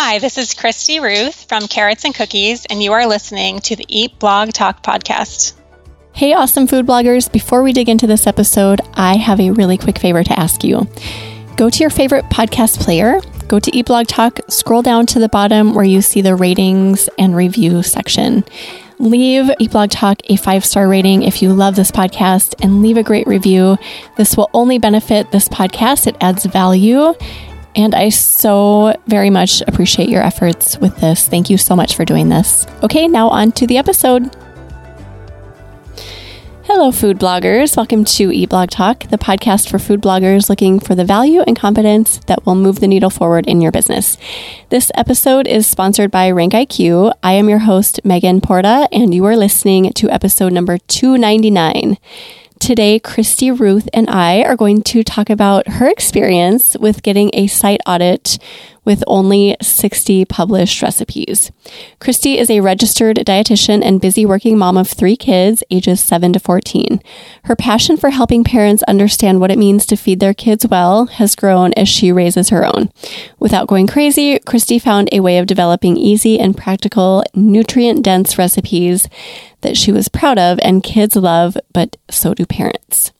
Hi, this is Christy Ruth from Carrots and Cookies, and you are listening to the Eat Blog Talk podcast. Hey, awesome food bloggers. Before we dig into this episode, I have a really quick favor to ask you. Go to your favorite podcast player, go to Eat Blog Talk, scroll down to the bottom where you see the ratings and review section. Leave Eat Blog Talk a five star rating if you love this podcast and leave a great review. This will only benefit this podcast, it adds value and I so very much appreciate your efforts with this. Thank you so much for doing this. Okay, now on to the episode. Hello, food bloggers. Welcome to Eat Blog Talk, the podcast for food bloggers looking for the value and competence that will move the needle forward in your business. This episode is sponsored by RankIQ. I am your host, Megan Porta, and you are listening to episode number 299. Today, Christy Ruth and I are going to talk about her experience with getting a site audit with only 60 published recipes. Christy is a registered dietitian and busy working mom of three kids, ages 7 to 14. Her passion for helping parents understand what it means to feed their kids well has grown as she raises her own. Without going crazy, Christy found a way of developing easy and practical, nutrient dense recipes that she was proud of and kids love, but so do parents.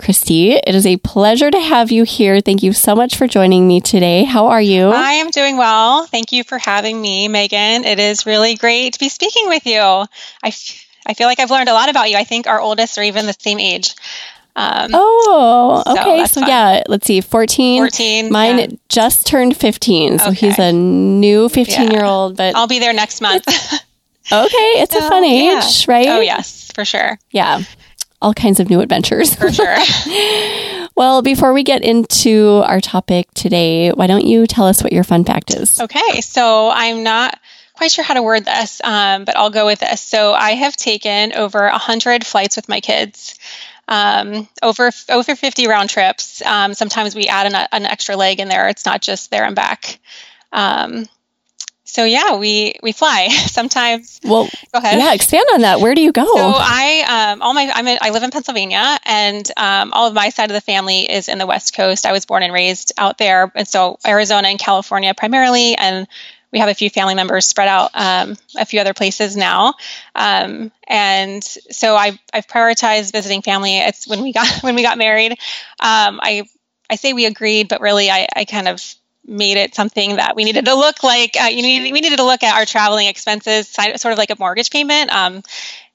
Christy, it is a pleasure to have you here. Thank you so much for joining me today. How are you? I am doing well. Thank you for having me, Megan. It is really great to be speaking with you. I, f- I feel like I've learned a lot about you. I think our oldest are even the same age. Um, oh, okay. So, so yeah, let's see, 14. 14. Mine yeah. just turned 15. So okay. he's a new 15 yeah. year old, but I'll be there next month. okay. It's a fun age, yeah. right? Oh, yes, for sure. Yeah all kinds of new adventures. For sure. well, before we get into our topic today, why don't you tell us what your fun fact is? Okay. So I'm not quite sure how to word this, um, but I'll go with this. So I have taken over 100 flights with my kids. Um, over over 50 round trips. Um, sometimes we add an, an, extra leg in there. It's not just there and back. Um, so yeah, we we fly sometimes. Well, go ahead. Yeah, expand on that. Where do you go? So I um all my I'm in, I live in Pennsylvania, and um, all of my side of the family is in the West Coast. I was born and raised out there, and so Arizona and California primarily, and we have a few family members spread out um, a few other places now. Um, and so I I've prioritized visiting family. It's when we got when we got married. Um, I I say we agreed, but really I I kind of made it something that we needed to look like. Uh, you need, we needed to look at our traveling expenses, sort of like a mortgage payment. Um,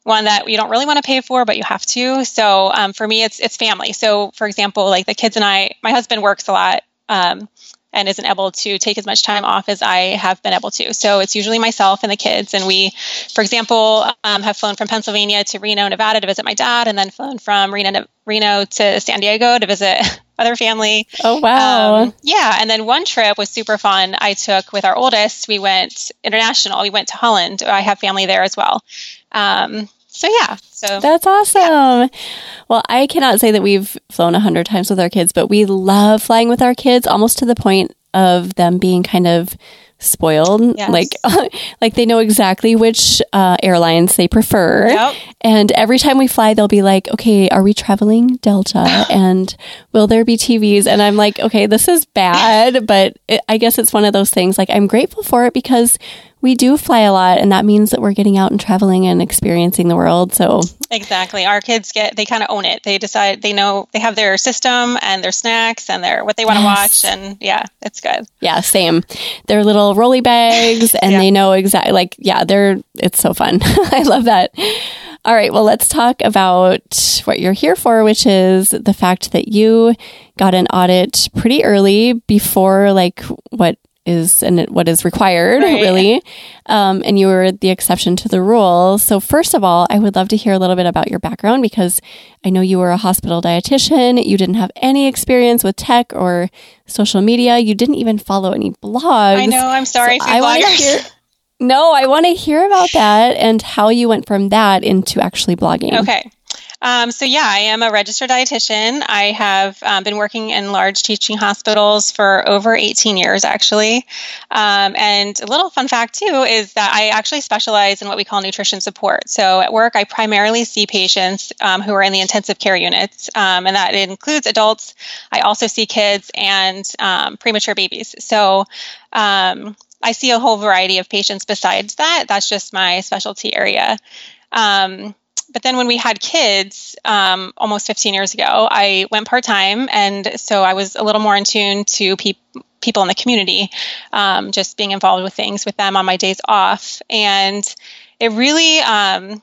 one that you don't really want to pay for, but you have to. So um, for me, it's it's family. So for example, like the kids and I, my husband works a lot. Um, and isn't able to take as much time off as I have been able to. So it's usually myself and the kids. And we, for example, um, have flown from Pennsylvania to Reno, Nevada to visit my dad, and then flown from Reno, Reno to San Diego to visit other family. Oh, wow. Um, yeah. And then one trip was super fun. I took with our oldest, we went international. We went to Holland. I have family there as well. Um, so yeah so that's awesome yeah. well i cannot say that we've flown a hundred times with our kids but we love flying with our kids almost to the point of them being kind of spoiled yes. like like they know exactly which uh, airlines they prefer yep. and every time we fly they'll be like okay are we traveling delta and will there be tvs and i'm like okay this is bad but it, i guess it's one of those things like i'm grateful for it because we do fly a lot and that means that we're getting out and traveling and experiencing the world so. Exactly. Our kids get they kind of own it. They decide they know they have their system and their snacks and their what they want to yes. watch and yeah it's good. Yeah same. Their little rolly bags and yeah. they know exactly like yeah they're it's so fun. I love that. All right well let's talk about what you're here for which is the fact that you got an audit pretty early before like what is and what is required, right. really. Um, and you were the exception to the rule. So, first of all, I would love to hear a little bit about your background because I know you were a hospital dietitian. You didn't have any experience with tech or social media. You didn't even follow any blogs. I know. I'm sorry. So I want to hear. No, I want to hear about that and how you went from that into actually blogging. Okay. Um, so, yeah, I am a registered dietitian. I have um, been working in large teaching hospitals for over 18 years, actually. Um, and a little fun fact, too, is that I actually specialize in what we call nutrition support. So, at work, I primarily see patients um, who are in the intensive care units, um, and that includes adults. I also see kids and um, premature babies. So, I see a whole variety of patients besides that. That's just my specialty area. Um, but then when we had kids um, almost 15 years ago, I went part time. And so I was a little more in tune to pe- people in the community, um, just being involved with things with them on my days off. And it really um,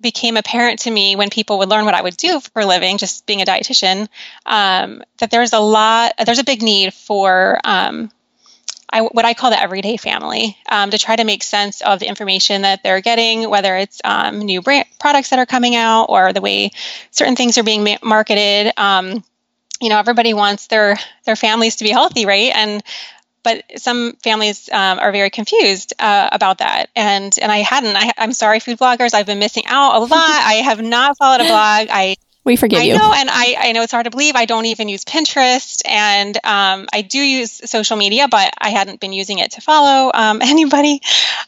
became apparent to me when people would learn what I would do for a living, just being a dietitian, um, that there's a lot, there's a big need for um, I, what I call the everyday family um, to try to make sense of the information that they're getting, whether it's um, new brand products that are coming out or the way certain things are being ma- marketed. Um, you know, everybody wants their their families to be healthy, right? And but some families um, are very confused uh, about that, and and I hadn't. I, I'm sorry, food bloggers. I've been missing out a lot. I have not followed a blog. I we forgive I you. I know, and I, I know it's hard to believe. I don't even use Pinterest, and um, I do use social media, but I hadn't been using it to follow um, anybody.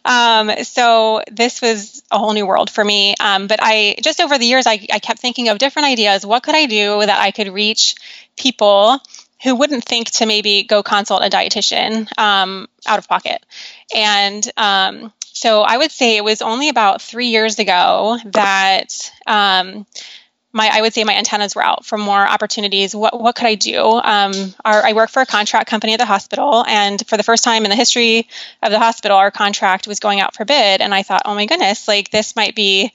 Um, so this was a whole new world for me. Um, but I just over the years, I, I kept thinking of different ideas. What could I do that I could reach people who wouldn't think to maybe go consult a dietitian um, out of pocket? And um, so I would say it was only about three years ago that um, my I would say my antennas were out for more opportunities. What what could I do? Um, our, I work for a contract company at the hospital, and for the first time in the history of the hospital, our contract was going out for bid. And I thought, oh my goodness, like this might be,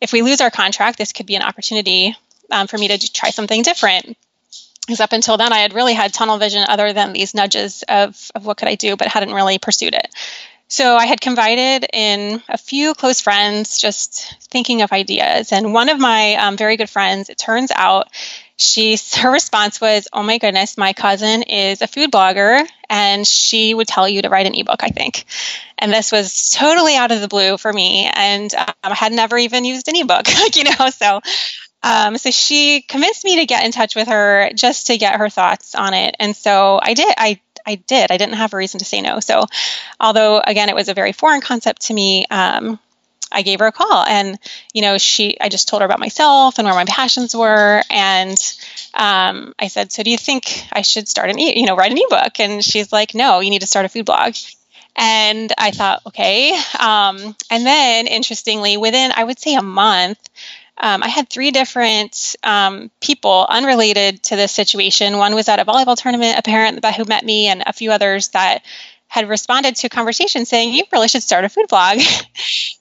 if we lose our contract, this could be an opportunity um, for me to try something different. Because up until then, I had really had tunnel vision, other than these nudges of of what could I do, but hadn't really pursued it. So I had confided in a few close friends, just thinking of ideas. And one of my um, very good friends, it turns out, she her response was, "Oh my goodness, my cousin is a food blogger, and she would tell you to write an ebook." I think, and this was totally out of the blue for me, and um, I had never even used an ebook, you know. So um, so she convinced me to get in touch with her just to get her thoughts on it. And so I did. I I did. I didn't have a reason to say no. So, although again, it was a very foreign concept to me, um, I gave her a call and, you know, she, I just told her about myself and where my passions were. And um, I said, so do you think I should start an, e- you know, write an ebook? And she's like, no, you need to start a food blog. And I thought, okay. Um, and then interestingly, within, I would say a month, um, I had three different um, people unrelated to this situation. One was at a volleyball tournament, a parent who met me, and a few others that had responded to a conversation saying you really should start a food blog.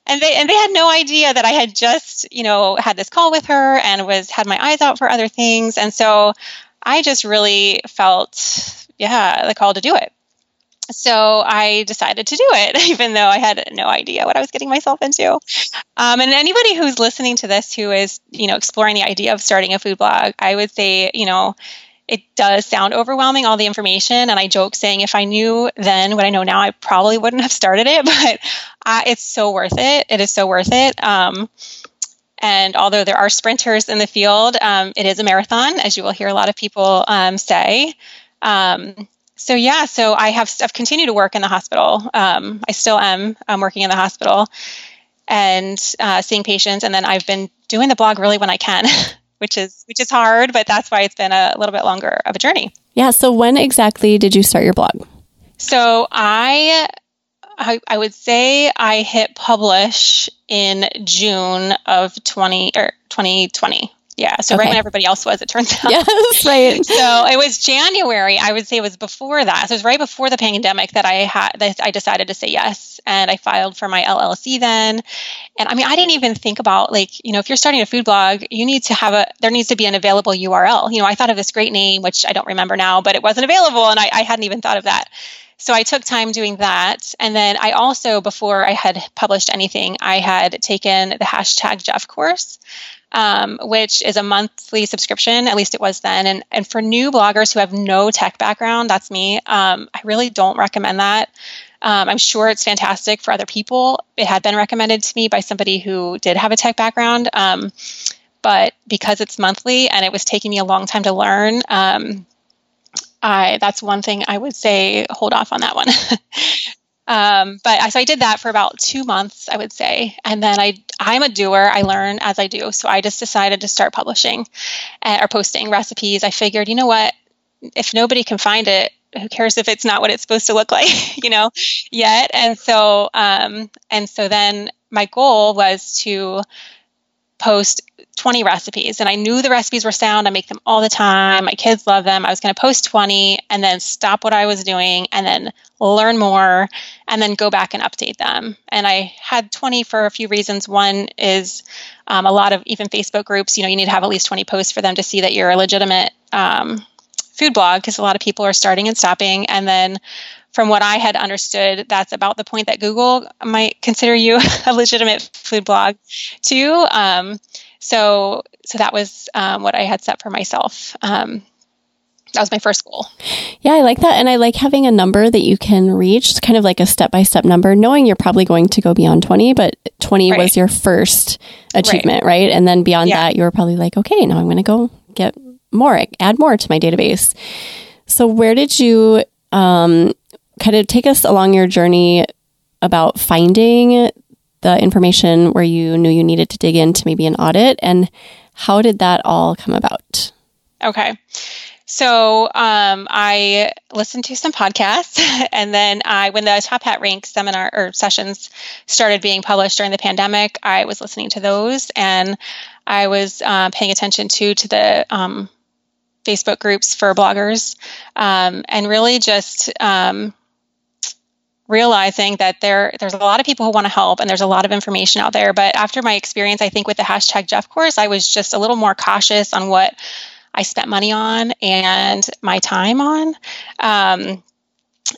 And they and they had no idea that i had just you know had this call with her and was had my eyes out for other things. And so i just really felt yeah the call to do it so I decided to do it, even though I had no idea what I was getting myself into. Um, and anybody who's listening to this who is, you know, exploring the idea of starting a food blog, I would say, you know, it does sound overwhelming, all the information. And I joke saying if I knew then what I know now, I probably wouldn't have started it, but uh, it's so worth it. It is so worth it. Um, and although there are sprinters in the field, um, it is a marathon, as you will hear a lot of people um, say. Um, so yeah, so I have I've continued to work in the hospital. Um, I still am. I'm working in the hospital and uh, seeing patients, and then I've been doing the blog really when I can, which is which is hard, but that's why it's been a little bit longer of a journey. Yeah. So when exactly did you start your blog? So I I, I would say I hit publish in June of 20 or 2020. Yeah, so okay. right when everybody else was, it turns out. Yes, right. so it was January. I would say it was before that. So it was right before the pandemic that I had that I decided to say yes, and I filed for my LLC then. And I mean, I didn't even think about like you know if you're starting a food blog, you need to have a there needs to be an available URL. You know, I thought of this great name, which I don't remember now, but it wasn't available, and I, I hadn't even thought of that. So I took time doing that. And then I also, before I had published anything, I had taken the hashtag Jeff course um, which is a monthly subscription. At least it was then. And and for new bloggers who have no tech background, that's me. Um, I really don't recommend that. Um, I'm sure it's fantastic for other people. It had been recommended to me by somebody who did have a tech background. Um, but because it's monthly and it was taking me a long time to learn, um, I, that's one thing I would say hold off on that one. Um, but so I did that for about two months, I would say, and then I I'm a doer. I learn as I do, so I just decided to start publishing uh, or posting recipes. I figured, you know what, if nobody can find it, who cares if it's not what it's supposed to look like, you know, yet. And so, um, and so then my goal was to post 20 recipes and I knew the recipes were sound. I make them all the time. My kids love them. I was going to post 20 and then stop what I was doing and then learn more and then go back and update them. And I had 20 for a few reasons. One is um, a lot of even Facebook groups, you know, you need to have at least 20 posts for them to see that you're a legitimate um, food blog because a lot of people are starting and stopping. And then from what I had understood, that's about the point that Google might consider you a legitimate food blog too. Um, so, so that was um, what I had set for myself. Um, that was my first goal. Yeah, I like that. And I like having a number that you can reach, it's kind of like a step by step number, knowing you're probably going to go beyond 20, but 20 right. was your first achievement, right? right? And then beyond yeah. that, you were probably like, okay, now I'm going to go get more, add more to my database. So, where did you um, kind of take us along your journey about finding the information where you knew you needed to dig into maybe an audit and how did that all come about? Okay. So um, I listened to some podcasts, and then I, when the Top Hat Rank seminar or sessions started being published during the pandemic, I was listening to those, and I was uh, paying attention to to the um, Facebook groups for bloggers, um, and really just um, realizing that there there's a lot of people who want to help and there's a lot of information out there but after my experience i think with the hashtag jeff course i was just a little more cautious on what i spent money on and my time on. Um,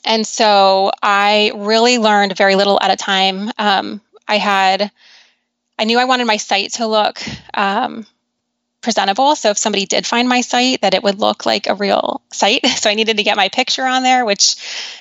and so i really learned very little at a time. Um, i had i knew i wanted my site to look um, presentable. So if somebody did find my site, that it would look like a real site. So I needed to get my picture on there, which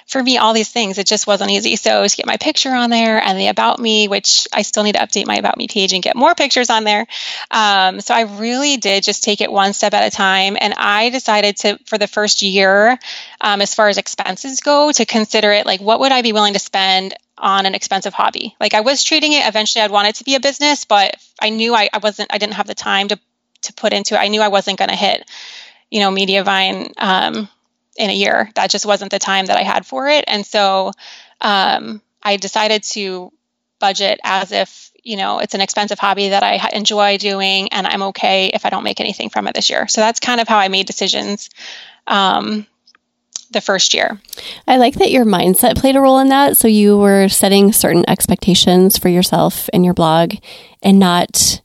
for me, all these things, it just wasn't easy. So to get my picture on there and the about me, which I still need to update my about me page and get more pictures on there. Um, so I really did just take it one step at a time. And I decided to, for the first year, um, as far as expenses go, to consider it like, what would I be willing to spend on an expensive hobby. Like I was treating it eventually I'd want it to be a business, but I knew I, I wasn't I didn't have the time to to put into it. I knew I wasn't going to hit, you know, Mediavine um, in a year. That just wasn't the time that I had for it. And so um, I decided to budget as if, you know, it's an expensive hobby that I enjoy doing and I'm okay if I don't make anything from it this year. So that's kind of how I made decisions. Um, the first year. I like that your mindset played a role in that. So you were setting certain expectations for yourself and your blog and not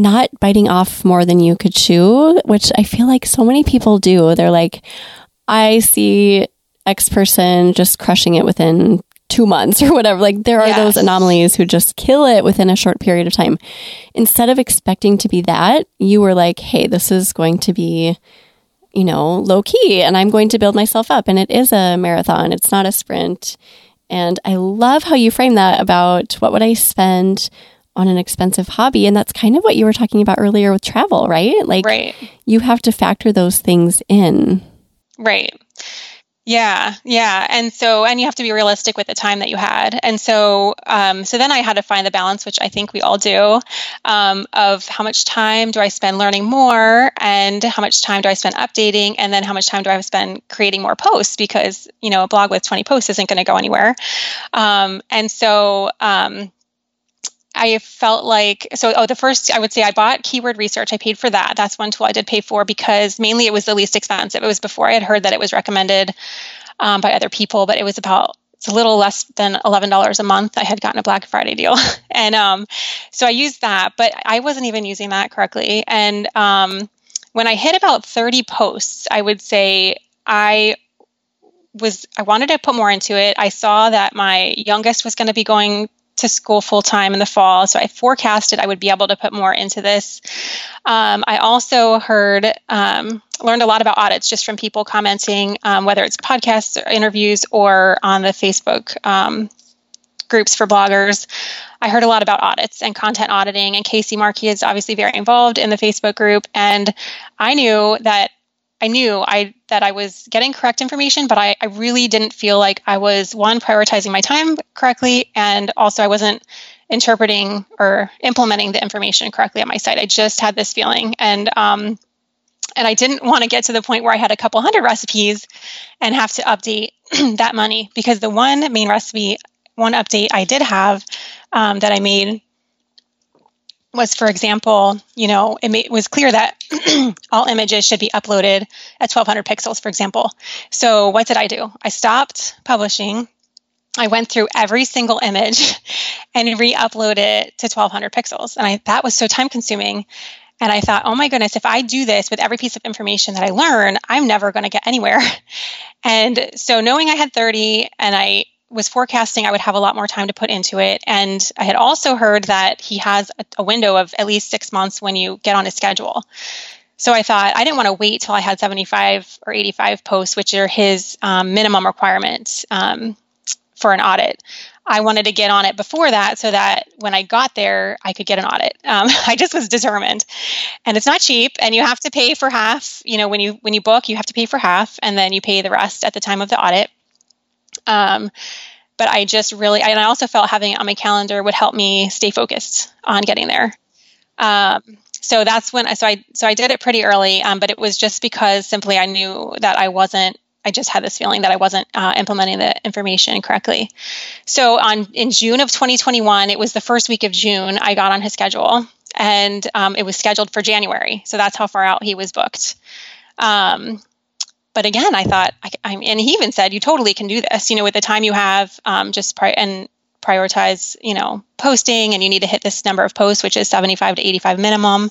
not biting off more than you could chew, which I feel like so many people do. They're like, I see X person just crushing it within two months or whatever. Like there are yes. those anomalies who just kill it within a short period of time. Instead of expecting to be that, you were like, hey, this is going to be, you know, low key and I'm going to build myself up. And it is a marathon, it's not a sprint. And I love how you frame that about what would I spend on an expensive hobby. And that's kind of what you were talking about earlier with travel, right? Like, right. you have to factor those things in. Right. Yeah, yeah, and so and you have to be realistic with the time that you had, and so um, so then I had to find the balance, which I think we all do, um, of how much time do I spend learning more, and how much time do I spend updating, and then how much time do I spend creating more posts because you know a blog with twenty posts isn't going to go anywhere, um, and so um, I felt like so oh the first I would say I bought keyword research. I paid for that. That's one tool I did pay for because mainly it was the least expensive. It was before I had heard that it was recommended um, by other people, but it was about it's a little less than $11 a month. I had gotten a Black Friday deal. and um, so I used that, but I wasn't even using that correctly. And um, when I hit about 30 posts, I would say I was I wanted to put more into it. I saw that my youngest was going to be going to school full time in the fall. So I forecasted I would be able to put more into this. Um, I also heard, um, learned a lot about audits just from people commenting, um, whether it's podcasts or interviews or on the Facebook um, groups for bloggers. I heard a lot about audits and content auditing, and Casey Markee is obviously very involved in the Facebook group. And I knew that I knew I that I was getting correct information, but I, I really didn't feel like I was one prioritizing my time correctly, and also I wasn't interpreting or implementing the information correctly on my site. I just had this feeling, and um, And I didn't want to get to the point where I had a couple hundred recipes and have to update that money because the one main recipe, one update I did have um, that I made was, for example, you know, it, it was clear that all images should be uploaded at 1200 pixels, for example. So what did I do? I stopped publishing. I went through every single image and re-uploaded it to 1200 pixels. And I that was so time consuming. And I thought, oh my goodness, if I do this with every piece of information that I learn, I'm never going to get anywhere. And so knowing I had 30 and I was forecasting I would have a lot more time to put into it. And I had also heard that he has a, a window of at least six months when you get on his schedule. So I thought I didn't want to wait till I had 75 or 85 posts, which are his um, minimum requirements um, for an audit. I wanted to get on it before that so that when I got there, I could get an audit. Um, I just was determined, and it's not cheap, and you have to pay for half. You know, when you when you book, you have to pay for half, and then you pay the rest at the time of the audit. Um, but I just really, and I also felt having it on my calendar would help me stay focused on getting there. Um, so that's when I, so I, so I did it pretty early, um, but it was just because simply I knew that I wasn't, I just had this feeling that I wasn't uh, implementing the information correctly. So on, in June of 2021, it was the first week of June, I got on his schedule and um, it was scheduled for January. So that's how far out he was booked. Um, but again, I thought, I, I, and he even said, you totally can do this, you know, with the time you have, um, just pri- and prioritize, you know, posting and you need to hit this number of posts, which is 75 to 85 minimum.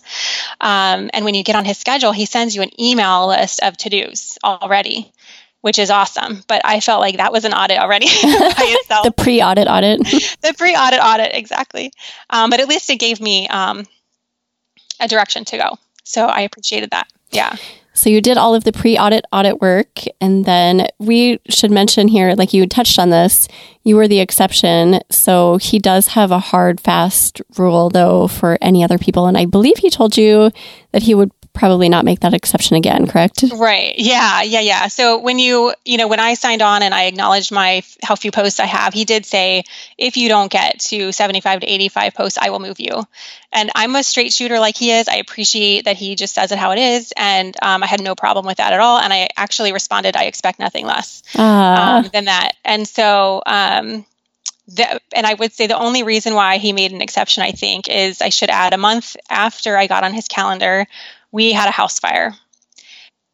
Um, and when you get on his schedule, he sends you an email list of to dos already, which is awesome. But I felt like that was an audit already by itself. the pre audit audit. the pre audit audit, exactly. Um, but at least it gave me um, a direction to go. So I appreciated that. Yeah. So you did all of the pre-audit audit work and then we should mention here like you touched on this, you were the exception. So he does have a hard fast rule though for any other people and I believe he told you that he would probably not make that exception again, correct? Right. Yeah. Yeah. Yeah. So when you, you know, when I signed on and I acknowledged my how few posts I have, he did say, if you don't get to 75 to 85 posts, I will move you. And I'm a straight shooter like he is. I appreciate that he just says it how it is. And um, I had no problem with that at all. And I actually responded, I expect nothing less uh. um, than that. And so, um, the, and I would say the only reason why he made an exception, I think, is I should add a month after I got on his calendar we had a house fire.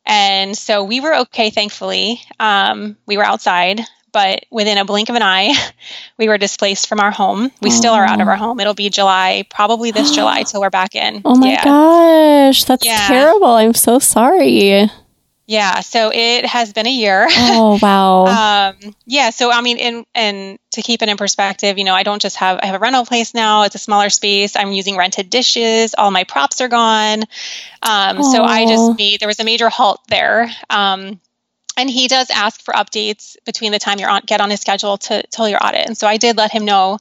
And so we were okay, thankfully. Um, we were outside, but within a blink of an eye, we were displaced from our home. We oh. still are out of our home. It'll be July, probably this July, till we're back in. Oh my yeah. gosh, that's yeah. terrible. I'm so sorry. Yeah, so it has been a year. Oh wow. um, yeah, so I mean, in and to keep it in perspective, you know, I don't just have I have a rental place now. It's a smaller space. I'm using rented dishes. All my props are gone. Um, so I just made there was a major halt there. Um, and he does ask for updates between the time you on get on his schedule to till your audit. And so I did let him know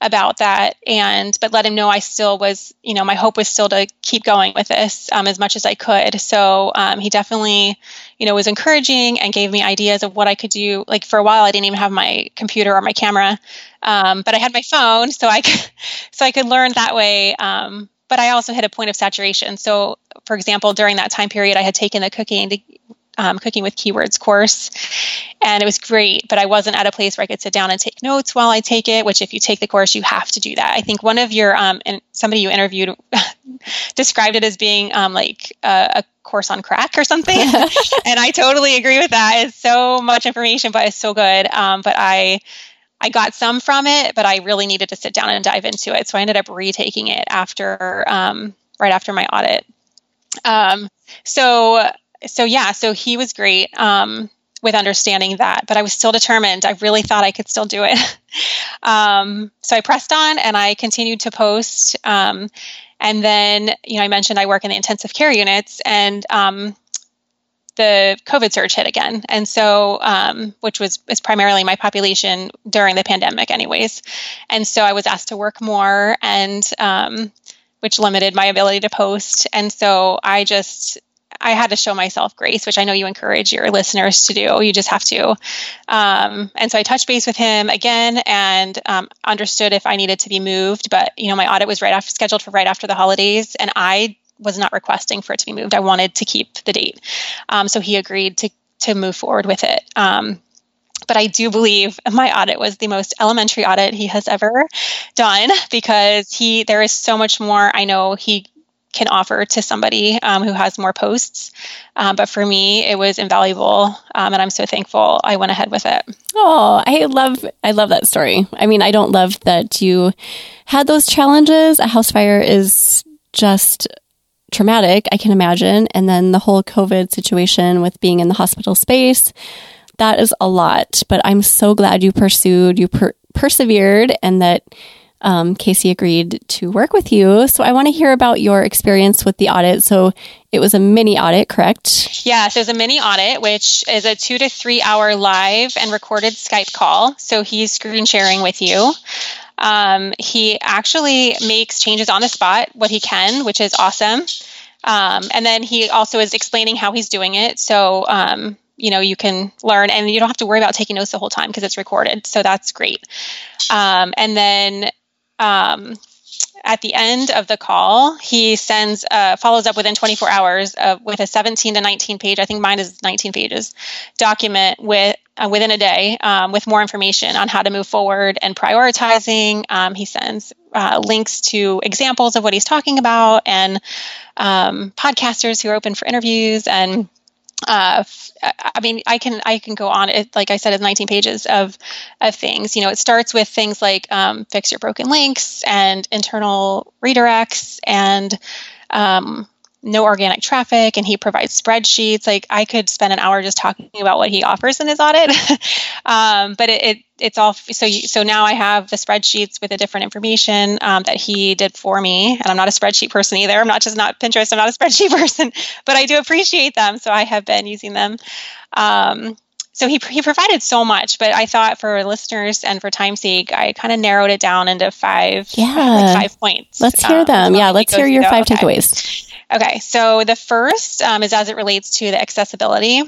about that. And but let him know I still was you know my hope was still to keep going with this um, as much as I could. So um, he definitely you know was encouraging and gave me ideas of what I could do. Like for a while I didn't even have my computer or my camera um, but I had my phone so I could so I could learn that way um, but I also hit a point of saturation. So for example during that time period I had taken the cooking um, cooking with keywords course. And it was great but i wasn't at a place where i could sit down and take notes while i take it which if you take the course you have to do that. I think one of your um, and somebody you interviewed described it as being um, like a, a course on crack or something. And i totally agree with that. It's so much information but it's so good. Um, but i I got some from it, but I really needed to sit down and dive into it. So I ended up retaking it after, um, right after my audit. Um, so so yeah, so he was great um, with understanding that, but I was still determined. I really thought I could still do it. um, so I pressed on and I continued to post. Um, and then, you know, I mentioned I work in the intensive care units and um, the COVID surge hit again. And so, um, which was is primarily my population during the pandemic, anyways. And so I was asked to work more and um, which limited my ability to post. And so I just I had to show myself grace, which I know you encourage your listeners to do. You just have to. Um, and so I touched base with him again and um, understood if I needed to be moved. But you know, my audit was right after scheduled for right after the holidays, and I was not requesting for it to be moved. I wanted to keep the date. Um, so he agreed to, to move forward with it. Um, but I do believe my audit was the most elementary audit he has ever done because he there is so much more I know he can offer to somebody um, who has more posts. Um, but for me, it was invaluable, um, and I'm so thankful I went ahead with it. Oh, I love I love that story. I mean, I don't love that you had those challenges. A house fire is just traumatic, I can imagine, and then the whole COVID situation with being in the hospital space. That is a lot, but I'm so glad you pursued, you per- persevered, and that um, Casey agreed to work with you. So I want to hear about your experience with the audit. So it was a mini audit, correct? Yes, it was a mini audit, which is a two to three hour live and recorded Skype call. So he's screen sharing with you. Um, he actually makes changes on the spot, what he can, which is awesome. Um, and then he also is explaining how he's doing it. So, um, you know, you can learn and you don't have to worry about taking notes the whole time because it's recorded. So that's great. Um, and then um, at the end of the call, he sends uh, follows up within 24 hours uh, with a 17 to 19 page. I think mine is 19 pages document with uh, within a day um, with more information on how to move forward and prioritizing. Um, he sends uh, links to examples of what he's talking about and um, podcasters who are open for interviews and uh, I mean, I can I can go on. It like I said, it's 19 pages of of things. You know, it starts with things like um, fix your broken links and internal redirects and um, no organic traffic and he provides spreadsheets. Like i could spend an hour just talking about what he offers in his audit. Um, but it, it, it's all so you, so now i have the spreadsheets with the different information um, that he did for me. And i'm not a spreadsheet person either. I'm not just not pinterest i'm not a spreadsheet person but i do appreciate them. So i have been using them. Um, so he, he provided so much but i thought for listeners and for time's sake i kind of narrowed it down into five yeah. like five points. Let's hear um, them. yeah let's hear your five takeaways Okay, so the first um, is as it relates to the accessibility.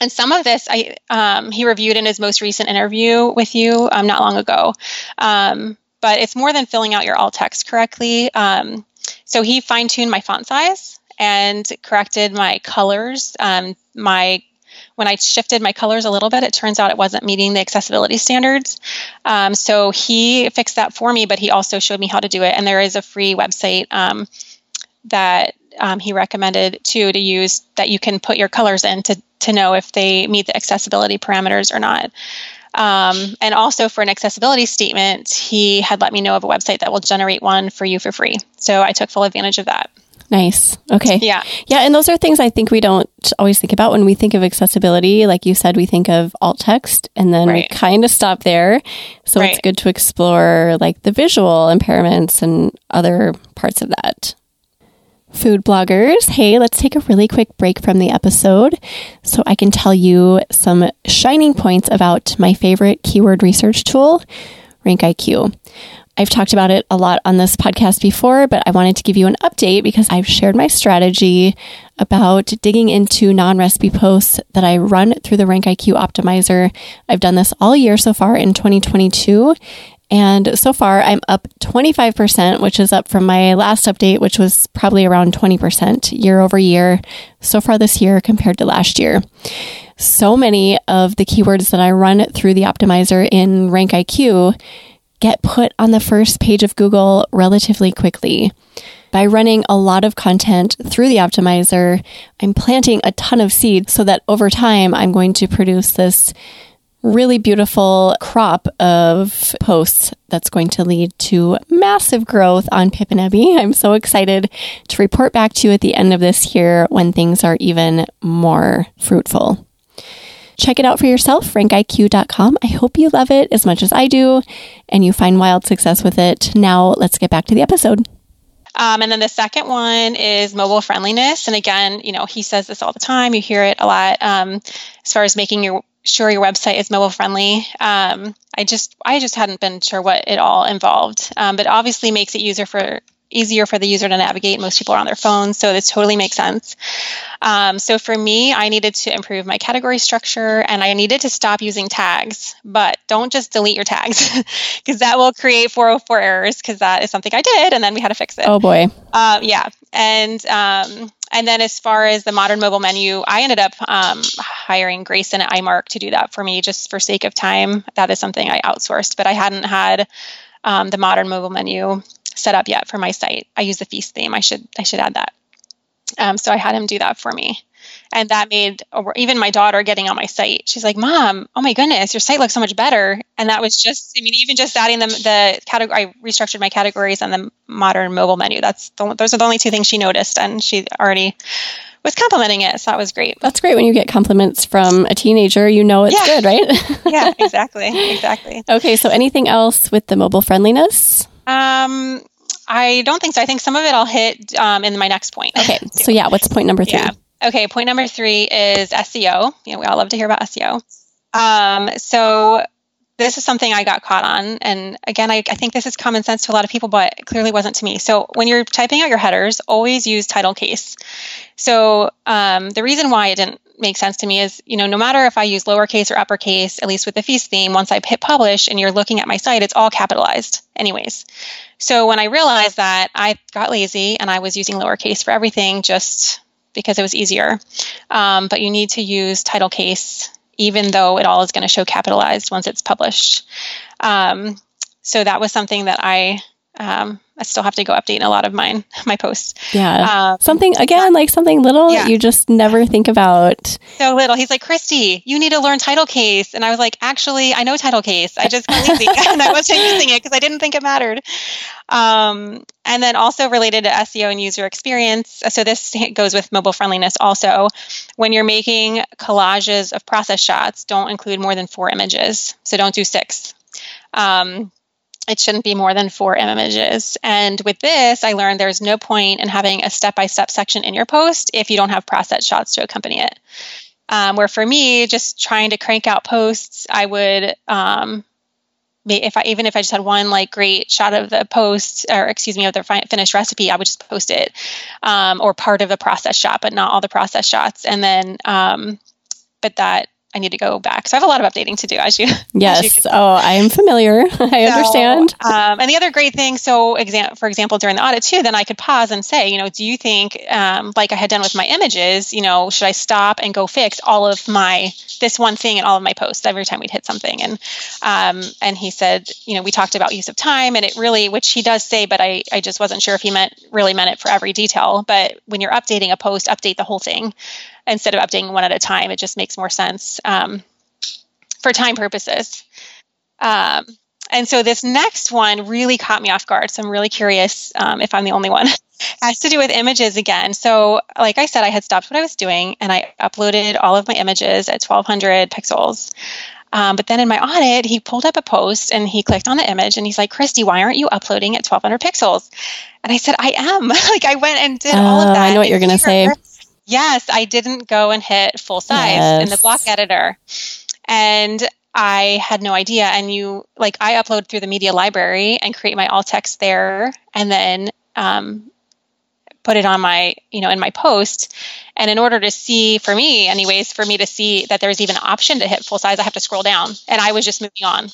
And some of this I um, he reviewed in his most recent interview with you um, not long ago. Um, but it's more than filling out your alt text correctly. Um, so he fine tuned my font size and corrected my colors. Um, my when I shifted my colors a little bit, it turns out it wasn't meeting the accessibility standards. Um, so he fixed that for me, but he also showed me how to do it. And there is a free website um, that um, he recommended too to use that you can put your colors in to, to know if they meet the accessibility parameters or not. Um, and also for an accessibility statement, he had let me know of a website that will generate one for you for free. So I took full advantage of that. Nice. Okay. Yeah. Yeah. And those are things I think we don't always think about when we think of accessibility. Like you said, we think of alt text and then right. we kind of stop there. So right. it's good to explore like the visual impairments and other parts of that. Food bloggers, hey, let's take a really quick break from the episode so I can tell you some shining points about my favorite keyword research tool, RankIQ. I've talked about it a lot on this podcast before, but I wanted to give you an update because I've shared my strategy about digging into non recipe posts that I run through the RankIQ optimizer. I've done this all year so far in 2022, and so far, I'm up 25%, which is up from my last update, which was probably around 20% year over year so far this year compared to last year. So many of the keywords that I run through the optimizer in RankIQ get put on the first page of Google relatively quickly. By running a lot of content through the optimizer, I'm planting a ton of seed so that over time I'm going to produce this really beautiful crop of posts that's going to lead to massive growth on Pip and Ebby. I'm so excited to report back to you at the end of this year when things are even more fruitful. Check it out for yourself, rankiq.com. I hope you love it as much as I do and you find wild success with it. Now, let's get back to the episode. Um, and then the second one is mobile friendliness. And again, you know, he says this all the time. You hear it a lot um, as far as making your sure your website is mobile friendly. Um, I just I just hadn't been sure what it all involved, um, but obviously makes it user for easier for the user to navigate. Most people are on their phones, so this totally makes sense. Um, so for me, I needed to improve my category structure and I needed to stop using tags. But don't just delete your tags because that will create 404 errors because that is something I did and then we had to fix it. Oh boy. Uh, yeah. And um, and then as far as the modern mobile menu, I ended up um, hiring Grayson at iMark to do that for me just for sake of time. That is something I outsourced, but I hadn't had um, the modern mobile menu set up yet for my site. I use the feast theme. I should I should add that. Um, so I had him do that for me. And that made even my daughter getting on my site. She's like, "Mom, oh my goodness, your site looks so much better." And that was just, I mean, even just adding the the category. I restructured my categories on the modern mobile menu. That's the, those are the only two things she noticed, and she already was complimenting it. So that was great. That's great when you get compliments from a teenager. You know it's yeah. good, right? yeah, exactly, exactly. Okay, so anything else with the mobile friendliness? Um, I don't think so. I think some of it I'll hit um, in my next point. Okay. so yeah, what's point number three? Yeah. Okay. Point number three is SEO. You know, we all love to hear about SEO. Um, so this is something I got caught on. And again, I, I, think this is common sense to a lot of people, but clearly wasn't to me. So when you're typing out your headers, always use title case. So um, the reason why it didn't make sense to me is, you know, no matter if I use lowercase or uppercase, at least with the feast theme, once I hit publish and you're looking at my site, it's all capitalized anyways. So when I realized that, I got lazy and I was using lowercase for everything just because it was easier. Um, but you need to use title case, even though it all is going to show capitalized once it's published. Um, so that was something that I um, I still have to go update a lot of mine, my posts. Yeah. Um, something, again, like something little yeah. you just never think about. So little. He's like, Christy, you need to learn title case. And I was like, actually, I know title case. I just got lazy and I wasn't using it because I didn't think it mattered. Um, and then also related to SEO and user experience. So this goes with mobile friendliness also. When you're making collages of process shots, don't include more than four images. So don't do six. Um, it shouldn't be more than four images. And with this, I learned there's no point in having a step by step section in your post if you don't have process shots to accompany it. Um, where for me, just trying to crank out posts, I would, um, if I even if I just had one like great shot of the post or excuse me of the finished recipe, I would just post it um, or part of the process shot, but not all the process shots. And then, um, but that I need to go back. So I have a lot of updating to do, as you. Yes. As you oh, I am familiar. I so, understand. Um, and the other great thing, so exam- for example, during the audit too, then I could pause and say, you know, do you think, um, like I had done with my images, you know, should I stop and go fix all of my this one thing in all of my posts every time we'd hit something? And um, and he said, you know, we talked about use of time, and it really, which he does say, but I I just wasn't sure if he meant really meant it for every detail. But when you're updating a post, update the whole thing instead of updating one at a time. It just makes more sense um, for time purposes. Um, and so this next one really caught me off guard. So I'm really curious um, if I'm the only one. has to do with images again. So, like I said, I had stopped what I was doing and I uploaded all of my images at 1200 pixels. Um, but then in my audit, he pulled up a post and he clicked on the image and he's like, Christy, why aren't you uploading at 1200 pixels? And I said, I am. like, I went and did all of that. I know what you're going to say. Yes, I didn't go and hit full size yes. in the block editor. And I had no idea. And you, like, I upload through the media library and create my alt text there and then um, put it on my, you know, in my post. And in order to see, for me, anyways, for me to see that there's even an option to hit full size, I have to scroll down. And I was just moving on.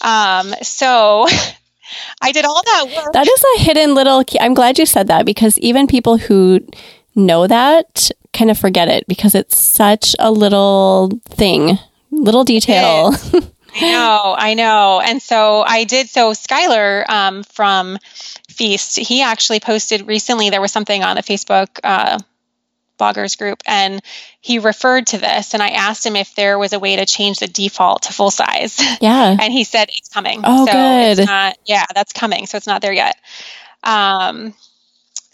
Um, so I did all that work. That is a hidden little key. I'm glad you said that because even people who know that kind of forget it because it's such a little thing, little detail. I know, I know. And so I did. So Skylar um, from Feast, he actually posted recently, there was something on the Facebook uh, bloggers group, and he referred to this. And I asked him if there was a way to change the default to full size. Yeah. and he said it's coming. Oh, so good. Not, yeah, that's coming. So it's not there yet. Um,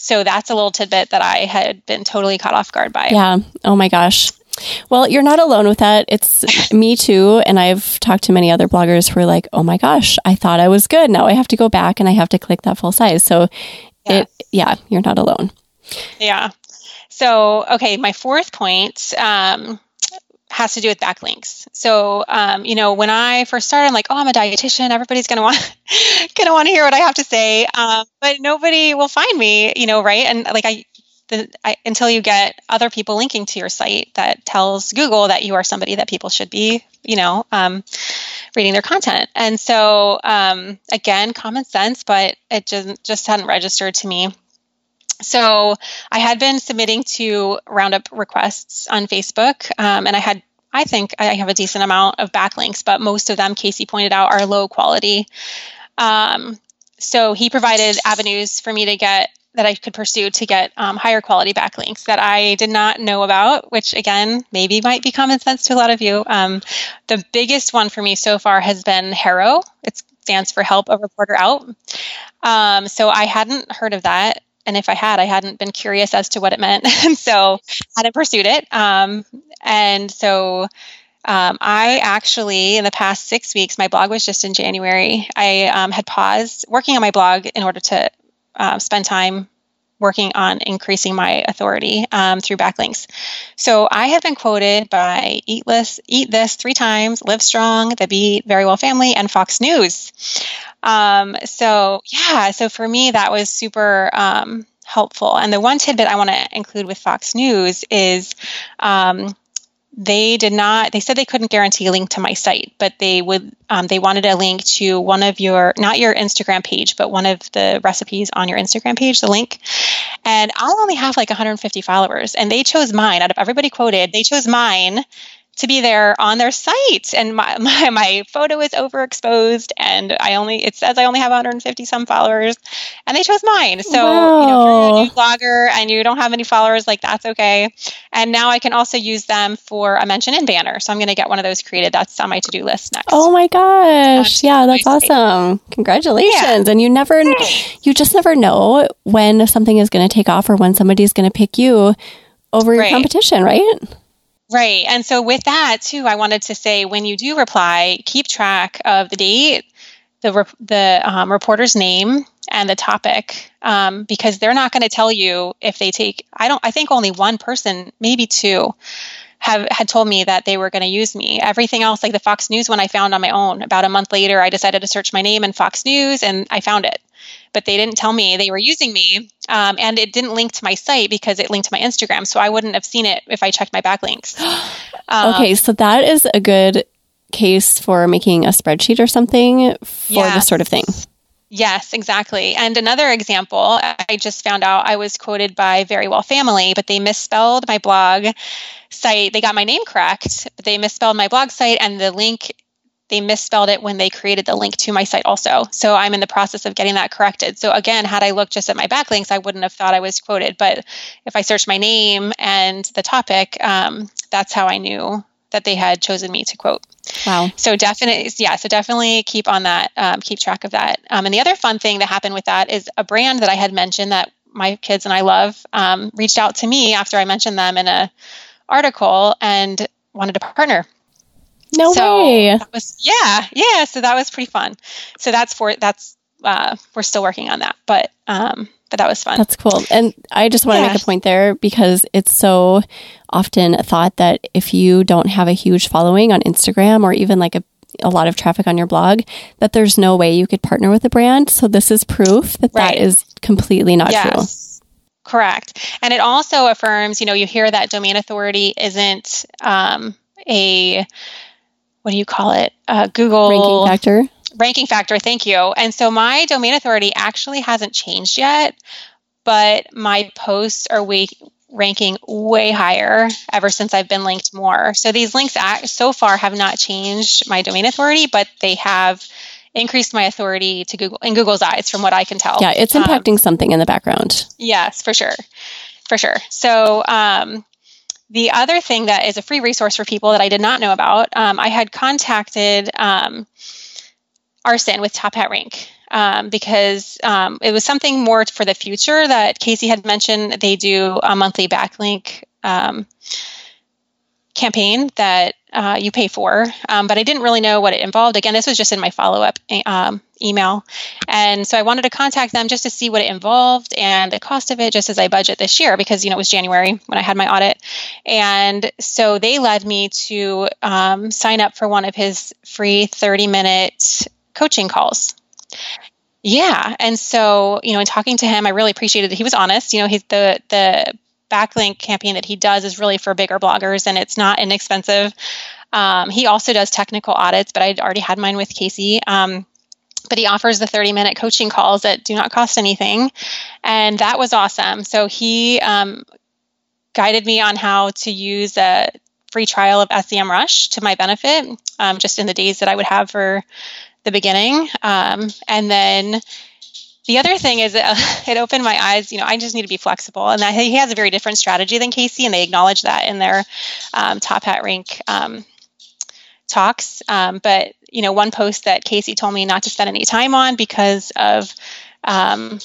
so that's a little tidbit that I had been totally caught off guard by. Yeah. Oh my gosh. Well, you're not alone with that. It's me too. And I've talked to many other bloggers who are like, oh my gosh, I thought I was good. Now I have to go back and I have to click that full size. So yes. it, yeah, you're not alone. Yeah. So, okay, my fourth point um, has to do with backlinks. So, um, you know, when I first started, I'm like, oh, I'm a dietitian. Everybody's gonna want gonna want to hear what I have to say, um, but nobody will find me, you know, right? And like I, the, I, until you get other people linking to your site that tells Google that you are somebody that people should be, you know, um, reading their content. And so, um, again, common sense, but it just just hadn't registered to me. So I had been submitting to Roundup requests on Facebook, um, and I had, I think I have a decent amount of backlinks, but most of them, Casey pointed out, are low quality. Um, so he provided avenues for me to get that I could pursue to get um, higher quality backlinks that I did not know about, which again, maybe might be common sense to a lot of you. Um, the biggest one for me so far has been HARO. It stands for Help a Reporter Out. Um, so I hadn't heard of that and if I had, I hadn't been curious as to what it meant, and so hadn't pursued it. Um, and so um, I actually, in the past six weeks, my blog was just in January. I um, had paused working on my blog in order to uh, spend time working on increasing my authority um, through backlinks. So I have been quoted by Eat This, Eat This three times, Livestrong, The Beat, Verywell Family, and Fox News. Um, so yeah, so for me that was super um, helpful. And the one tidbit I want to include with Fox News is um, they did not they said they couldn't guarantee a link to my site but they would um, they wanted a link to one of your not your instagram page but one of the recipes on your instagram page the link. And i only have like 150 followers and they chose mine. Out of everybody quoted they chose mine to be there on their site. And my, my, my, photo is overexposed and i only it says i only have 150 some followers and they chose mine. So wow. you know if you're a new blogger and you don't have any followers like that's okay. And now i can also use them for a mention in banner. So i'm going to get one of those created. That's on my to-do list next. Oh my gosh. Yeah that's awesome. Congratulations. Yeah. and you never you just never know when something is going to take off or when somebody's going to pick you over your right. competition right Right. And so with that too, I wanted to say when you do reply, keep track of the date, the the um, reporter's name, and the topic, um, because they're not going to tell you if they take. I don't. I think only one person, maybe two, have had told me that they were going to use me. Everything else, like the Fox News one, I found on my own. About a month later, I decided to search my name in Fox News, and I found it but they didn't tell me they were using me. Um, and it didn't link to my site because it linked to my Instagram. So I wouldn't have seen it if I checked my backlinks. Um, okay, so that is a good case for making a spreadsheet or something for yes. this sort of thing. Yes, exactly. And another example, I just found out I was quoted by Verywell Family, but they misspelled my blog site. They got my name correct, but they misspelled my blog site and the link they misspelled it when they created the link to my site also. So I'm in the process of getting that corrected. So again, had I looked just at my backlinks, I wouldn't have thought I was quoted. But if I searched my name and the topic, um, that's how I knew that they had chosen me to quote. Wow. So definitely, yeah. So definitely keep on that, um, keep track of that. Um, and the other fun thing that happened with that is a brand that I had mentioned that my kids and I love um, reached out to me after I mentioned them in a article and wanted to partner. No so way. Was, yeah, yeah. So that was pretty fun. So that's for that's uh, we're still working on that, but um, but that was fun. That's cool. And I just want to yeah. make a point there because it's so often a thought that if you don't have a huge following on Instagram or even like a a lot of traffic on your blog that there's no way you could partner with a brand. So this is proof that right. that is completely not yes. true. Correct. And it also affirms, you know, you hear that domain authority isn't um, a what do you call it? Uh, Google ranking factor. Ranking factor. Thank you. And so my domain authority actually hasn't changed yet, but my posts are way, ranking way higher ever since I've been linked more. So these links act, so far have not changed my domain authority, but they have increased my authority to Google in Google's eyes, from what I can tell. Yeah, it's impacting um, something in the background. Yes, for sure, for sure. So um, the other thing that is a free resource for people that I did not know about, um, I had contacted um, Arsen with Top Hat Rank um, because um, it was something more for the future that Casey had mentioned. They do a monthly backlink um, campaign that uh, you pay for, um, but I didn't really know what it involved. Again, this was just in my follow up um, email. And so I wanted to contact them just to see what it involved and the cost of it, just as I budget this year, because, you know, it was January when I had my audit. And so they led me to um, sign up for one of his free 30 minute coaching calls. Yeah. And so, you know, in talking to him, I really appreciated that he was honest. You know, he's the, the, backlink campaign that he does is really for bigger bloggers and it's not inexpensive. Um, he also does technical audits, but I'd already had mine with Casey. Um, but he offers the 30 minute coaching calls that do not cost anything. And that was awesome. So he um, guided me on how to use a free trial of SEMrush to my benefit, um, just in the days that I would have for the beginning. Um, and then the other thing is uh, it opened my eyes you know i just need to be flexible. And that he has a very different strategy than casey and they acknowledge that in their um, top hat rank um, talks. Um, but you know one post that casey told me not to spend any time on because of um,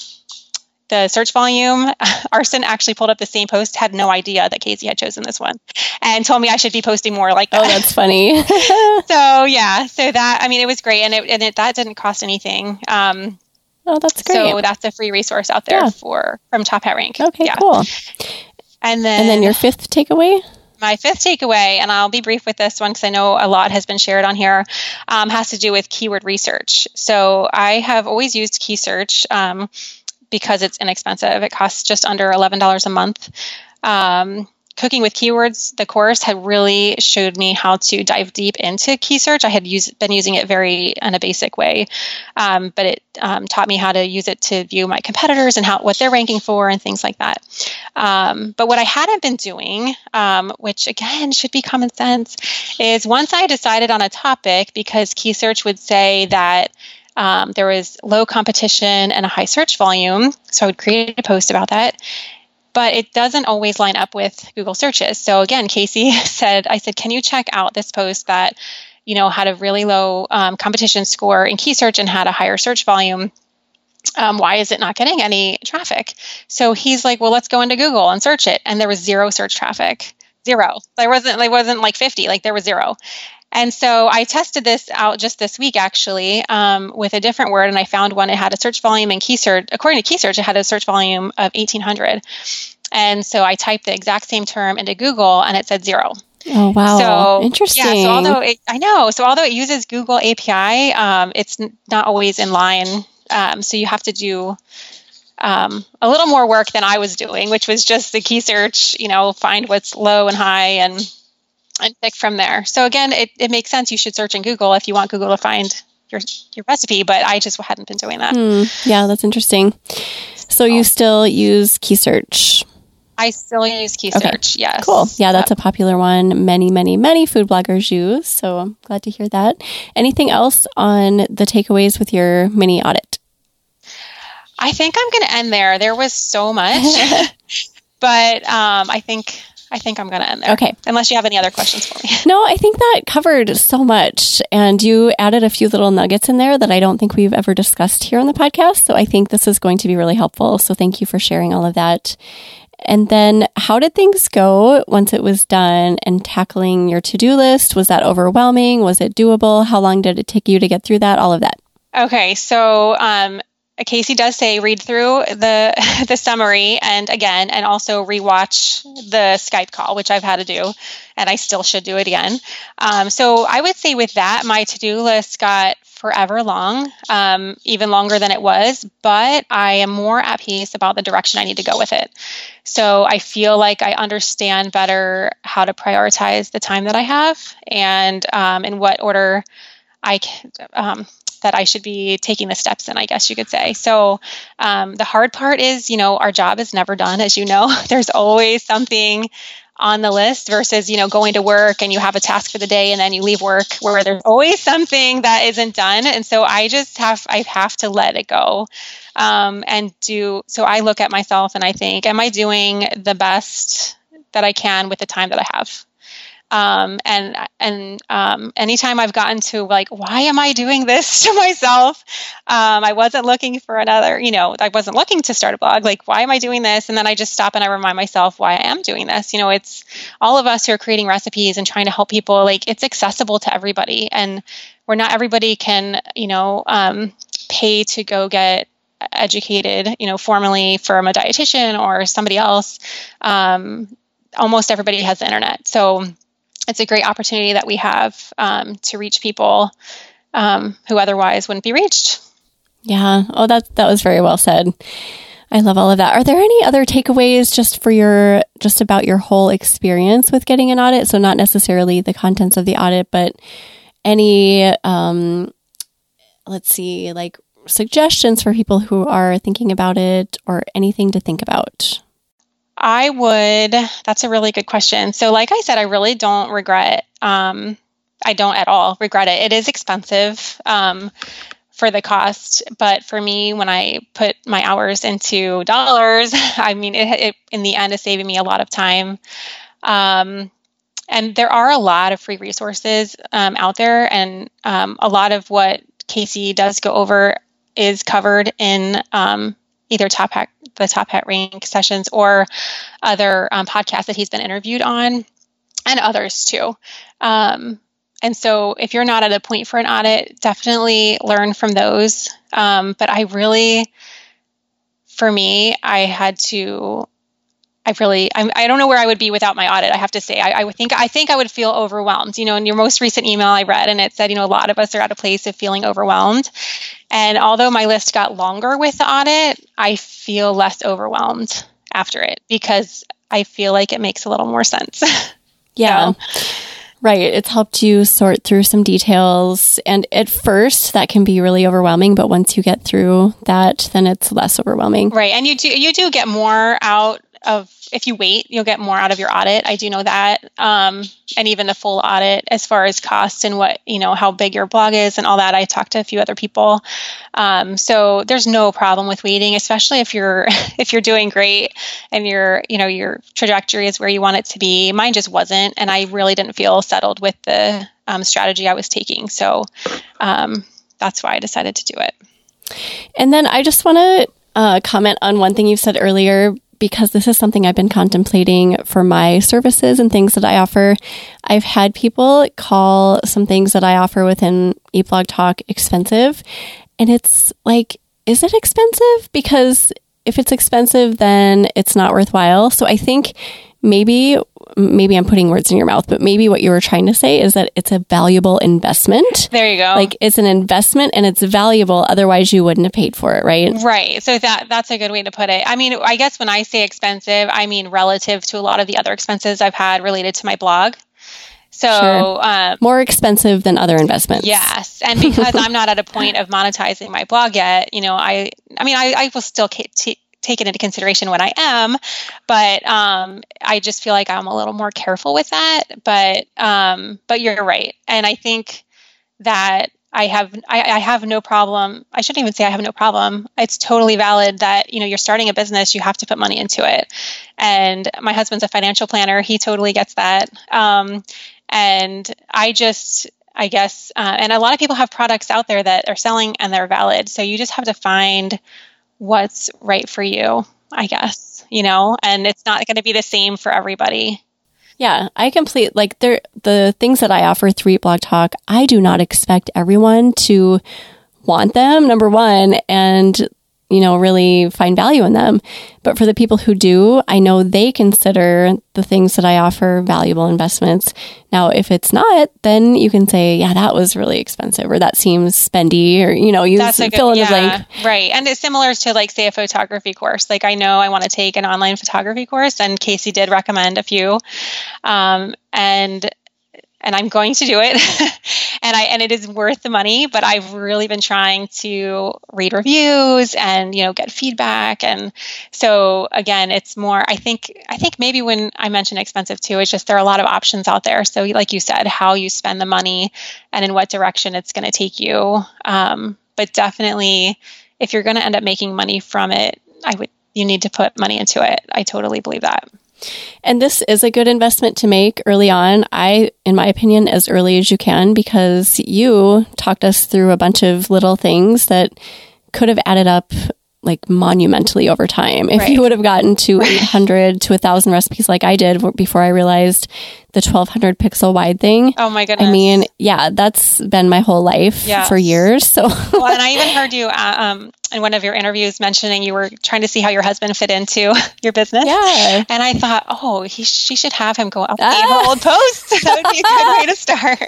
the search volume Arsen actually pulled up the same post had no idea that casey had chosen this one and told me i should be posting more like that. oh that's funny. So yeah so that i mean it was great and it and it that didn't cost anything. Um, Oh, that's great. So that's a free resource out there yeah. for from Top Hat Rank. Okay, yeah. cool. And then and then your fifth takeaway. My fifth takeaway, and I'll be brief with this one because I know a lot has been shared on here, um, has to do with keyword research. So I have always used KeySearch um, because it's inexpensive. It costs just under eleven dollars a month. Um, Cooking with Keywords, the course had really showed me how to dive deep into KeySearch. I had used, been using it very in a basic way, um, but it um, taught me how to use it to view my competitors and how what they're ranking for and things like that. Um, but what I hadn't been doing, um, which again should be common sense, is once I decided on a topic, because KeySearch would say that um, there was low competition and a high search volume. So I would create a post about that but it doesn't always line up with Google searches. So again, Casey said, I said, can you check out this post that, you know, had a really low um, competition score in KeySearch and had a higher search volume? Um, why is it not getting any traffic? So he's like, well, let's go into Google and search it. And there was zero search traffic. Zero. There wasn't, there wasn't like 50, like there was zero. And so I tested this out just this week, actually, um, with a different word, and I found one. It had a search volume in KeySearch. According to KeySearch, it had a search volume of 1,800. And so I typed the exact same term into Google, and it said zero. Oh wow! So interesting. Yeah. So although it, I know, so although it uses Google API, um, it's n- not always in line. Um, so you have to do um, a little more work than I was doing, which was just the KeySearch. You know, find what's low and high, and and pick from there. So again, it, it makes sense. You should search in Google if you want Google to find your your recipe, but I just hadn't been doing that. Hmm. Yeah, that's interesting. So you still use KeySearch? I still use KeySearch. Okay. Yes. Cool. Yeah, that's a popular one. Many, many, many food bloggers use. So I'm glad to hear that. Anything else on the takeaways with your mini audit? I think I'm going to end there. There was so much, but um, I think I think I'm going to end there. Okay. Unless you have any other questions for me. No, I think that covered so much. And you added a few little nuggets in there that I don't think we've ever discussed here on the podcast. So I think this is going to be really helpful. So thank you for sharing all of that. And then how did things go once it was done and tackling your to do list? Was that overwhelming? Was it doable? How long did it take you to get through that? All of that. Okay. So, um, Casey does say read through the the summary and again and also rewatch the Skype call, which I've had to do, and I still should do it again. Um, so I would say with that, my to do list got forever long, um, even longer than it was, but I am more at peace about the direction I need to go with it. So I feel like I understand better how to prioritize the time that I have and um, in what order I can, um, that I should be taking the steps in, I guess you could say. So um, the hard part is, you know, our job is never done, as you know. There's always something on the list versus you know going to work and you have a task for the day and then you leave work where there's always something that isn't done and so i just have i have to let it go um, and do so i look at myself and i think am i doing the best that i can with the time that i have Um, and and um, anytime I've gotten to like, why am I doing this to myself? Um, I wasn't looking for another, you know, I wasn't looking to start a blog. Like, why am I doing this? And then I just stop and I remind myself why I am doing this. You know, it's all of us who are creating recipes and trying to help people. Like, it's accessible to everybody, and where not everybody can, you know, um, pay to go get educated, you know, formally from a dietitian or somebody else. Um, almost everybody has the internet, so it's a great opportunity that we have um, to reach people um, who otherwise wouldn't be reached. Yeah. Oh, that that was very well said. I love all of that. Are there any other takeaways just for your just about your whole experience with getting an audit? So not necessarily the contents of the audit, but any um let's see, like suggestions for people who are thinking about it or anything to think about? I would. That's a really good question. So, like I said, I really don't regret. Um, I don't at all regret it. It is expensive um, for the cost, but for me, when I put my hours into dollars, I mean, it, it in the end is saving me a lot of time. Um, and there are a lot of free resources um, out there, and um, a lot of what Casey does go over is covered in um, either Top Hat, the Top Hat Rank sessions or other um, podcasts that he's been interviewed on, and others too. Um, and so, if you're not at a point for an audit, definitely learn from those. Um, but I really, for me, I had to I really, I'm, I do not know where I would be without my audit. I have to say, I, I think, I think I would feel overwhelmed. You know, in your most recent email I read, and it said, you know, a lot of us are at a place of feeling overwhelmed. And although my list got longer with the audit, I feel less overwhelmed after it because I feel like it makes a little more sense. Yeah. so. Right. It's helped you sort through some details. And at first that can be really overwhelming, but once you get through that, then it's less overwhelming. Right. And you do you do get more out of if you wait, you'll get more out of your audit. I do know that, um, and even the full audit as far as cost and what you know how big your blog is and all that. I talked to a few other people, um, so there's no problem with waiting, especially if you're if you're doing great and your you know your trajectory is where you want it to be. Mine just wasn't, and I really didn't feel settled with the um, strategy I was taking. So um, that's why I decided to do it. And then I just want to uh, comment on one thing you said earlier because this is something I've been contemplating for my services and things that I offer. I've had people call some things that I offer within Eat Blog Talk expensive. And it's like, is it expensive? Because if it's expensive, then it's not worthwhile. So I think maybe maybe I'm putting words in your mouth, but maybe what you were trying to say is that it's a valuable investment. There you go. Like it's an investment and it's valuable. Otherwise, you wouldn't have paid for it, right? Right. So that that's a good way to put it. I mean, I guess when I say expensive, I mean relative to a lot of the other expenses I've had related to my blog. So sure. um, more expensive than other investments. Yes, and because I'm not at a point of monetizing my blog yet, you know, I I mean, I, I will still t- taken into consideration when I am, but um, I just feel like I'm a little more careful with that. But um, but you're right, and I think that I have I, I, have no problem. I shouldn't even say I have no problem. It's totally valid that you know you're starting a business, you have to put money into it. And my husband's a financial planner; he totally gets that. Um, and I just I guess, uh, and a lot of people have products out there that are selling and they're valid. So you just have to find what's right for you, I guess, you know, and it's not going to be the same for everybody. Yeah, I complete like there the things that I offer through Blog Talk, I do not expect everyone to want them, number one, and you know, really find value in them. But for the people who do, I know they consider the things that I offer valuable investments. Now, if it's not, then you can say, yeah, that was really expensive or that seems spendy or, you know, you fill in yeah, the blank. Right. And it's similar to like, say, a photography course. Like I know I want to take an online photography course and Casey did recommend a few. Um, and and I'm going to do it. and I and it is worth the money, but I've really been trying to read reviews and you know get feedback and so again, it's more I think I think maybe when I mention expensive too, it's just there are a lot of options out there. So like you said, how you spend the money and in what direction it's going to take you. Um, but definitely if you're going to end up making money from it, I would you need to put money into it. I totally believe that. And this is a good investment to make early on. I, in my opinion, as early as you can, because you talked us through a bunch of little things that could have added up like monumentally over time. If Right. you would have gotten to 800 to 1000 recipes like I did before I realized the 1200 pixel wide thing. Oh my goodness. I mean, yeah, that's been my whole life Yes. for years. So well, and I even heard you uh, um, in one of your interviews mentioning you were trying to see how your husband fit into your business. yeah. And I thought, oh, he, she should have him go update Ah. her old posts. that would be a good way to start.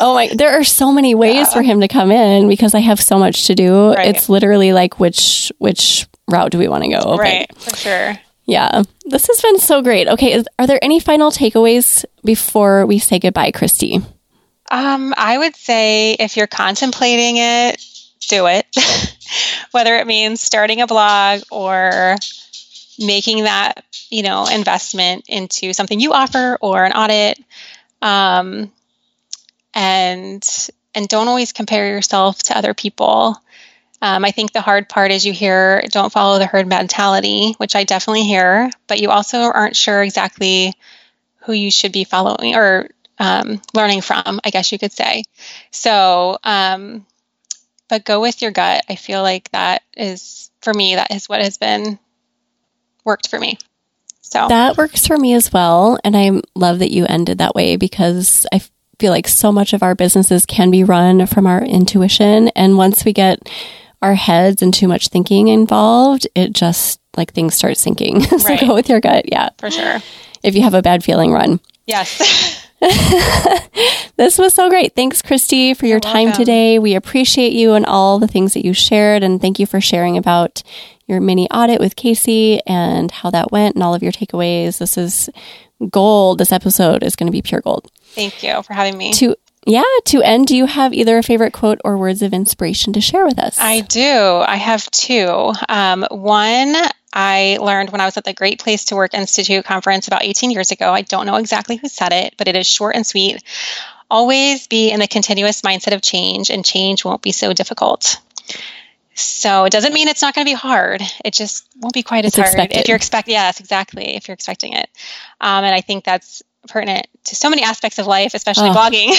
Oh my, there are so many ways for him to come in because I have so much to do. Right. It's literally like which which route do we want to go? Okay. Right, for sure. Yeah. This has been so great. Okay, is, are there any final takeaways before we say goodbye, Kristi? Um, I would say if you're contemplating it, do it. Whether it means starting a blog or making that, you know, investment into something you offer or an audit. Um, and and don't always compare yourself to other people. Um, I think the hard part is you hear don't follow the herd mentality, which I definitely hear, but you also aren't sure exactly who you should be following or um, learning from, I guess you could say. So, um, but go with your gut. I feel like that is, for me, that is what has been worked for me. So, That works for me as well. And I love that you ended that way because I feel like so much of our businesses can be run from our intuition. And once we get our heads and too much thinking involved, it just like things start sinking. so Right. go with your gut. Yeah. for sure. If you have a bad feeling, run. Yes. This was so great. Thanks, Kristi, for your You're time welcome. today. We appreciate you and all the things that you shared. And thank you for sharing about your mini audit with Casey and how that went and all of your takeaways. This is gold. This episode is going to be pure gold. Thank you for having me. To yeah, to end, do you have either a favorite quote or words of inspiration to share with us? I do. I have two. Um, one I learned when I was at the Great Place to Work Institute conference about 18 years ago. I don't know exactly who said it, but it is short and sweet. Always be in the continuous mindset of change, and change won't be so difficult. So it doesn't mean it's not going to be hard. It just won't be quite as It's hard expected. if you're expecting. Yes, exactly. If you're expecting it, um, and I think that's pertinent to so many aspects of life, especially Oh. blogging.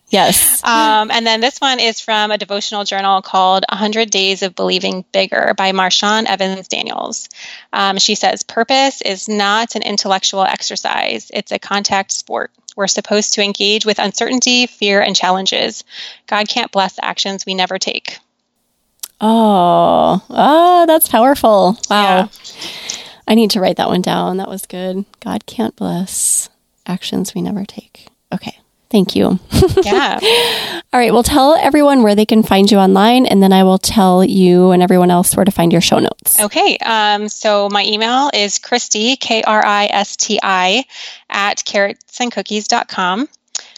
yes. Um, and then this one is from a devotional journal called 100 Days of Believing Bigger by Marshawn Evans Daniels. Um, she says, Purpose is not an intellectual exercise, it's a contact sport. We're supposed to engage with uncertainty, fear, and challenges. God can't bless actions we never take. oh, oh, that's powerful. Wow. Yeah. I need to write that one down. That was good. God can't bless actions we never take. Okay. Thank you. Yeah. All right. Well, tell everyone where they can find you online, and then I will tell you and everyone else where to find your show notes. Okay. Um, so my email is Kristi, K R I S T I, at carrotsandcookies.com.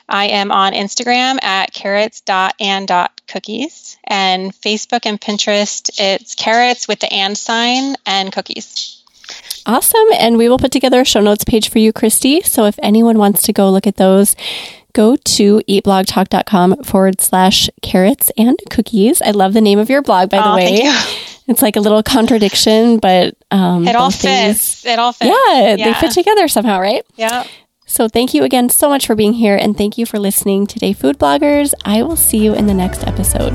I am on Instagram at carrots.and.cookies and Facebook and Pinterest, it's carrots with the and sign and cookies. Awesome. And we will put together a show notes page for you, Kristi. So if anyone wants to go look at those, go to eatblogtalk.com forward slash carrots and cookies. I love the name of your blog, by the Oh, way. It's like a little contradiction, but um, It all both things- fits. It all fits. Yeah, they fit together somehow, right? Yeah. So thank you again so much for being here and thank you for listening today, food bloggers. I will see you in the next episode.